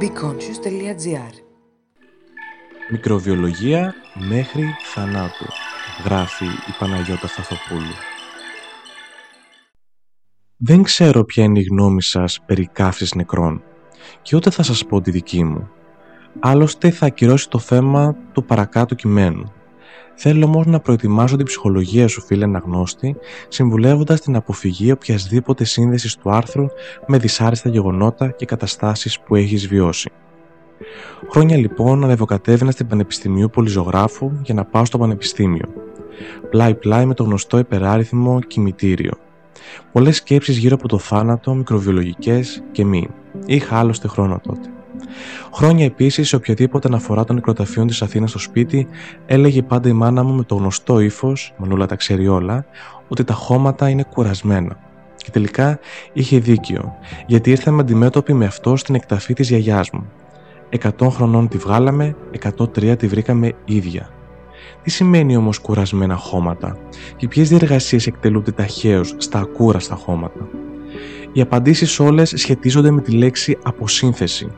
beconscious.gr Μικροβιολογία μέχρι θανάτου, γράφει η Παναγιώτα Σταθοπούλου. Δεν ξέρω ποια είναι η γνώμη σας περί καύσης νεκρών και ούτε θα σας πω τη δική μου. Άλλωστε θα ακυρώσει το θέμα του παρακάτω κειμένου. Θέλω όμως να προετοιμάσω την ψυχολογία σου, φίλε αναγνώστη, συμβουλεύοντας την αποφυγή οποιασδήποτε σύνδεσης του άρθρου με δυσάρεστα γεγονότα και καταστάσεις που έχεις βιώσει. Χρόνια λοιπόν ανεβοκατέβαινα στην Πανεπιστημίου Πολυζωγράφου για να πάω στο Πανεπιστήμιο. Πλάι-πλάι με το γνωστό υπεράριθμο κημητήριο. Πολλές σκέψεις γύρω από το θάνατο, μικροβιολογικές και μη. Είχα άλλωστε χρόνο τότε. Χρόνια επίσης, σε οποιαδήποτε αναφορά των νεκροταφείων της Αθήνας στο σπίτι, έλεγε πάντα η μάνα μου με το γνωστό ύφος, Μανούλα τα ξέρει όλα, ότι τα χώματα είναι κουρασμένα. Και τελικά είχε δίκιο, γιατί ήρθαμε αντιμέτωποι με αυτό στην εκταφή της γιαγιάς μου. 100 χρονών τη βγάλαμε, 103 τη βρήκαμε ίδια. Τι σημαίνει όμως κουρασμένα χώματα και ποιες διεργασίες εκτελούνται ταχαίως στα ακούραστα χώματα; Οι απαντήσεις όλες σχετίζονται με τη λέξη αποσύνθεση,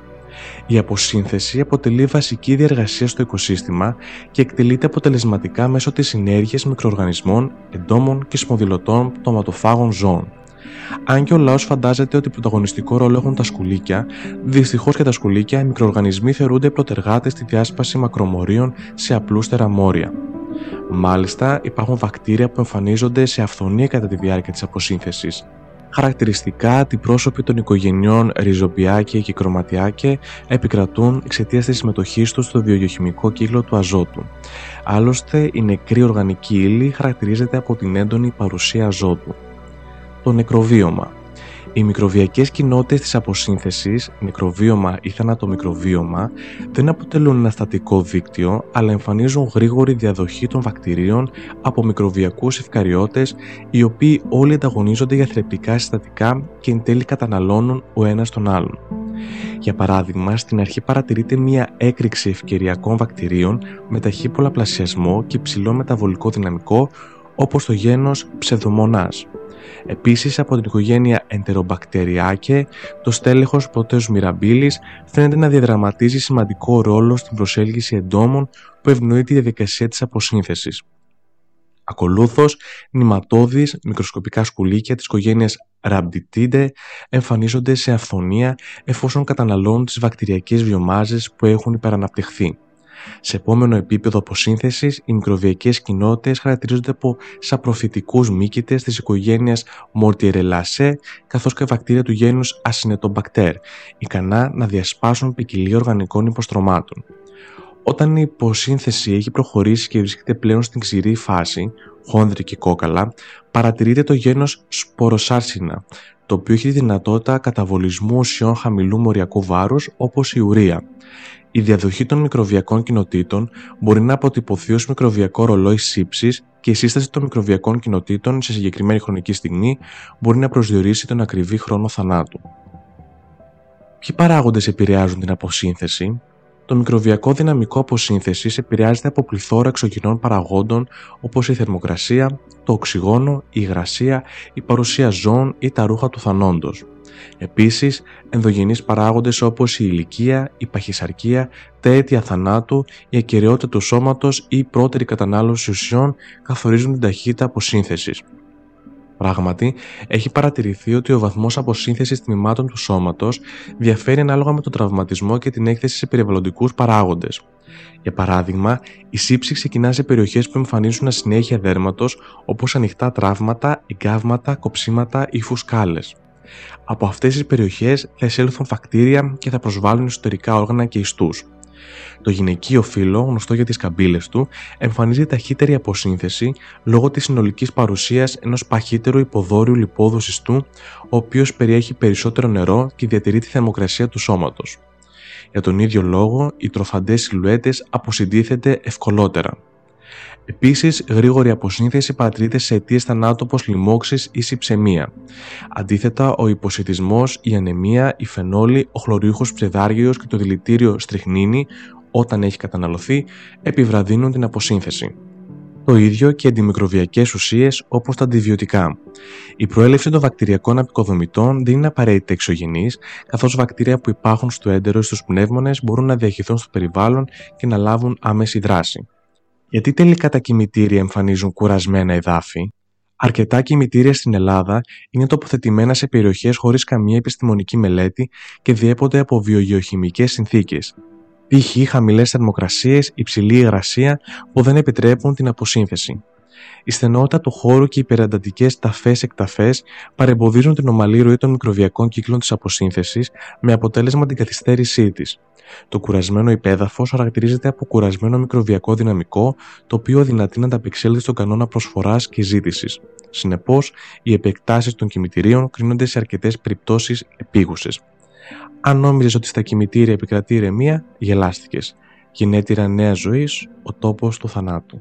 η αποσύνθεση αποτελεί βασική διεργασία στο οικοσύστημα και εκτελείται αποτελεσματικά μέσω της συνέργειας μικροοργανισμών, εντόμων και σπονδυλωτών πτωματοφάγων ζώων. Αν και ο λαός φαντάζεται ότι πρωταγωνιστικό ρόλο έχουν τα σκουλίκια, δυστυχώς και τα σκουλίκια οι μικροοργανισμοί θεωρούνται πρωτεργάτε στη διάσπαση μακρομορίων σε απλούστερα μόρια. Μάλιστα, υπάρχουν βακτήρια που εμφανίζονται σε αυθονία κατά τη διάρκεια της αποσύνθεσης, Χαρακτηριστικά, πρόσωποι των οικογενειών ριζοπιάκια και κροματιάκια επικρατούν εξαιτίας της συμμετοχής τους στο βιογειοχημικό κύκλο του αζότου. Άλλωστε, η νεκρή οργανική ύλη χαρακτηρίζεται από την έντονη παρουσία αζότου. Το νεκροβίωμα οι μικροβιακές κοινότητες της αποσύνθεσης, μικροβίωμα ή θανατομικροβίωμα, δεν αποτελούν ένα στατικό δίκτυο, αλλά εμφανίζουν γρήγορη διαδοχή των βακτηρίων από μικροβιακούς ευκαριώτες, οι οποίοι όλοι ανταγωνίζονται για θρεπτικά συστατικά και εν τέλει καταναλώνουν ο ένας τον άλλον. Για παράδειγμα, στην αρχή παρατηρείται μία έκρηξη ευκαιριακών βακτηρίων με ταχύ πολλαπλασιασμό και ψηλό μεταβολικό δυναμικό, όπως το γένος ψευδομονάς. Επίσης από την οικογένεια Enterobacteriaceae, το στέλεχος Proteus mirabilis φαίνεται να διαδραματίζει σημαντικό ρόλο στην προσέλκυση εντόμων που ευνοεί τη διαδικασία της αποσύνθεσης. Ακολούθως, νηματώδεις μικροσκοπικά σκουλίκια της οικογένειας Rhabditidae εμφανίζονται σε αυθονία εφόσον καταναλώνουν τις βακτηριακές βιομάζες που έχουν υπεραναπτυχθεί. Σε επόμενο επίπεδο αποσύνθεσης, οι μικροβιακές κοινότητες χαρακτηρίζονται από σαπροφυτικούς μύκητες της οικογένειας Mortierelaceae, καθώς και βακτήρια του γένους Acinetobacter, ικανά να διασπάσουν ποικιλία οργανικών υποστρωμάτων. Όταν η υποσύνθεση έχει προχωρήσει και βρίσκεται πλέον στην ξηρή φάση, χόνδρη και κόκαλα, παρατηρείται το γένος σποροσάρσινα, το οποίο έχει τη δυνατότητα καταβολισμού ουσιών χαμηλού μοριακού βάρους όπως η ουρία. Η διαδοχή των μικροβιακών κοινοτήτων μπορεί να αποτυπωθεί ως μικροβιακό ρολόι σύψης και η σύσταση των μικροβιακών κοινοτήτων σε συγκεκριμένη χρονική στιγμή μπορεί να προσδιορίσει τον ακριβή χρόνο θανάτου. Ποιοι παράγοντες επηρεάζουν την αποσύνθεση, το μικροβιακό δυναμικό αποσύνθεσης επηρεάζεται από πληθώρα εξωγενών παραγόντων όπως η θερμοκρασία, το οξυγόνο, η υγρασία, η παρουσία ζώων ή τα ρούχα του θανόντος. Επίσης, ενδογενείς παράγοντες όπως η ηλικία, η παχυσαρκία, τα αίτια θανάτου, η ακαιρεότητα του σώματος ή η πρώτερη κατανάλωση ουσιών καθορίζουν την ταχύτητα αποσύνθεσης. Πράγματι, έχει παρατηρηθεί ότι ο βαθμός αποσύνθεσης τμήματων του σώματος διαφέρει ανάλογα με τον τραυματισμό και την έκθεση σε περιβαλλοντικούς παράγοντες. Για παράδειγμα, η σύψη ξεκινά σε περιοχές που εμφανίζουν ασυνέχεια δέρματος όπως ανοιχτά τραύματα, εγκάβματα, κοψίματα ή φουσκάλες. Από αυτές τις περιοχές θα εισέλθουν βακτήρια και θα προσβάλλουν εσωτερικά όργανα και ιστούς. Το γυναικείο φύλλο, γνωστό για τις καμπύλες του, εμφανίζει ταχύτερη αποσύνθεση λόγω της συνολικής παρουσίας ενός παχύτερου υποδόριου λιπόδου ιστού, ο οποίος περιέχει περισσότερο νερό και διατηρεί τη θερμοκρασία του σώματος. Για τον ίδιο λόγο, οι τροφαντές σιλουέτες αποσυντίθεται ευκολότερα. Επίσης, γρήγορη αποσύνθεση παρατηρείται σε αιτίες θανάτου όπω λοιμώξεις ή συψεμία. Αντίθετα, ο υποσυτισμός, η ανεμία, η φενόλη, ο χλωριούχος ψεδάργιο και το δηλητήριο στριχνίνη, όταν έχει καταναλωθεί, επιβραδύνουν την αποσύνθεση. Το ίδιο και αντιμικροβιακές ουσίες όπως τα αντιβιωτικά. Η προέλευση των βακτηριακών απεικοδομητών δεν είναι απαραίτητα εξωγενή, καθώς βακτήρια που υπάρχουν στο έντερο ή στους πνεύμονες μπορούν να διαχειριστούν στο περιβάλλον και να λάβουν άμεση δράση. Γιατί τελικά τα κημητήρια εμφανίζουν κουρασμένα εδάφη, Αρκετά κημητήρια στην Ελλάδα είναι τοποθετημένα σε περιοχές χωρίς καμία επιστημονική μελέτη και διέπονται από βιογεωχημικές συνθήκες. Π.χ. χαμηλές θερμοκρασίες, υψηλή υγρασία που δεν επιτρέπουν την αποσύνθεση. Η στενότητα του χώρου και οι υπεραντατικέ ταφέ-εκταφέ παρεμποδίζουν την ομαλή ροή των μικροβιακών κύκλων της αποσύνθεσης με αποτέλεσμα την καθυστέρησή της. Το κουρασμένο υπέδαφος χαρακτηρίζεται από κουρασμένο μικροβιακό δυναμικό, το οποίο δυνατεί να ανταπεξέλθει στον κανόνα προσφοράς και ζήτησης. Συνεπώς, οι επεκτάσεις των κημητηρίων κρίνονται σε αρκετές περιπτώσεις επίγουσες. Αν νόμιζες ότι στα κημητήρια επικρατεί ηρεμία, γελάστηκες. Γενέτειρα νέας ζωής, ο τόπος του θανάτου.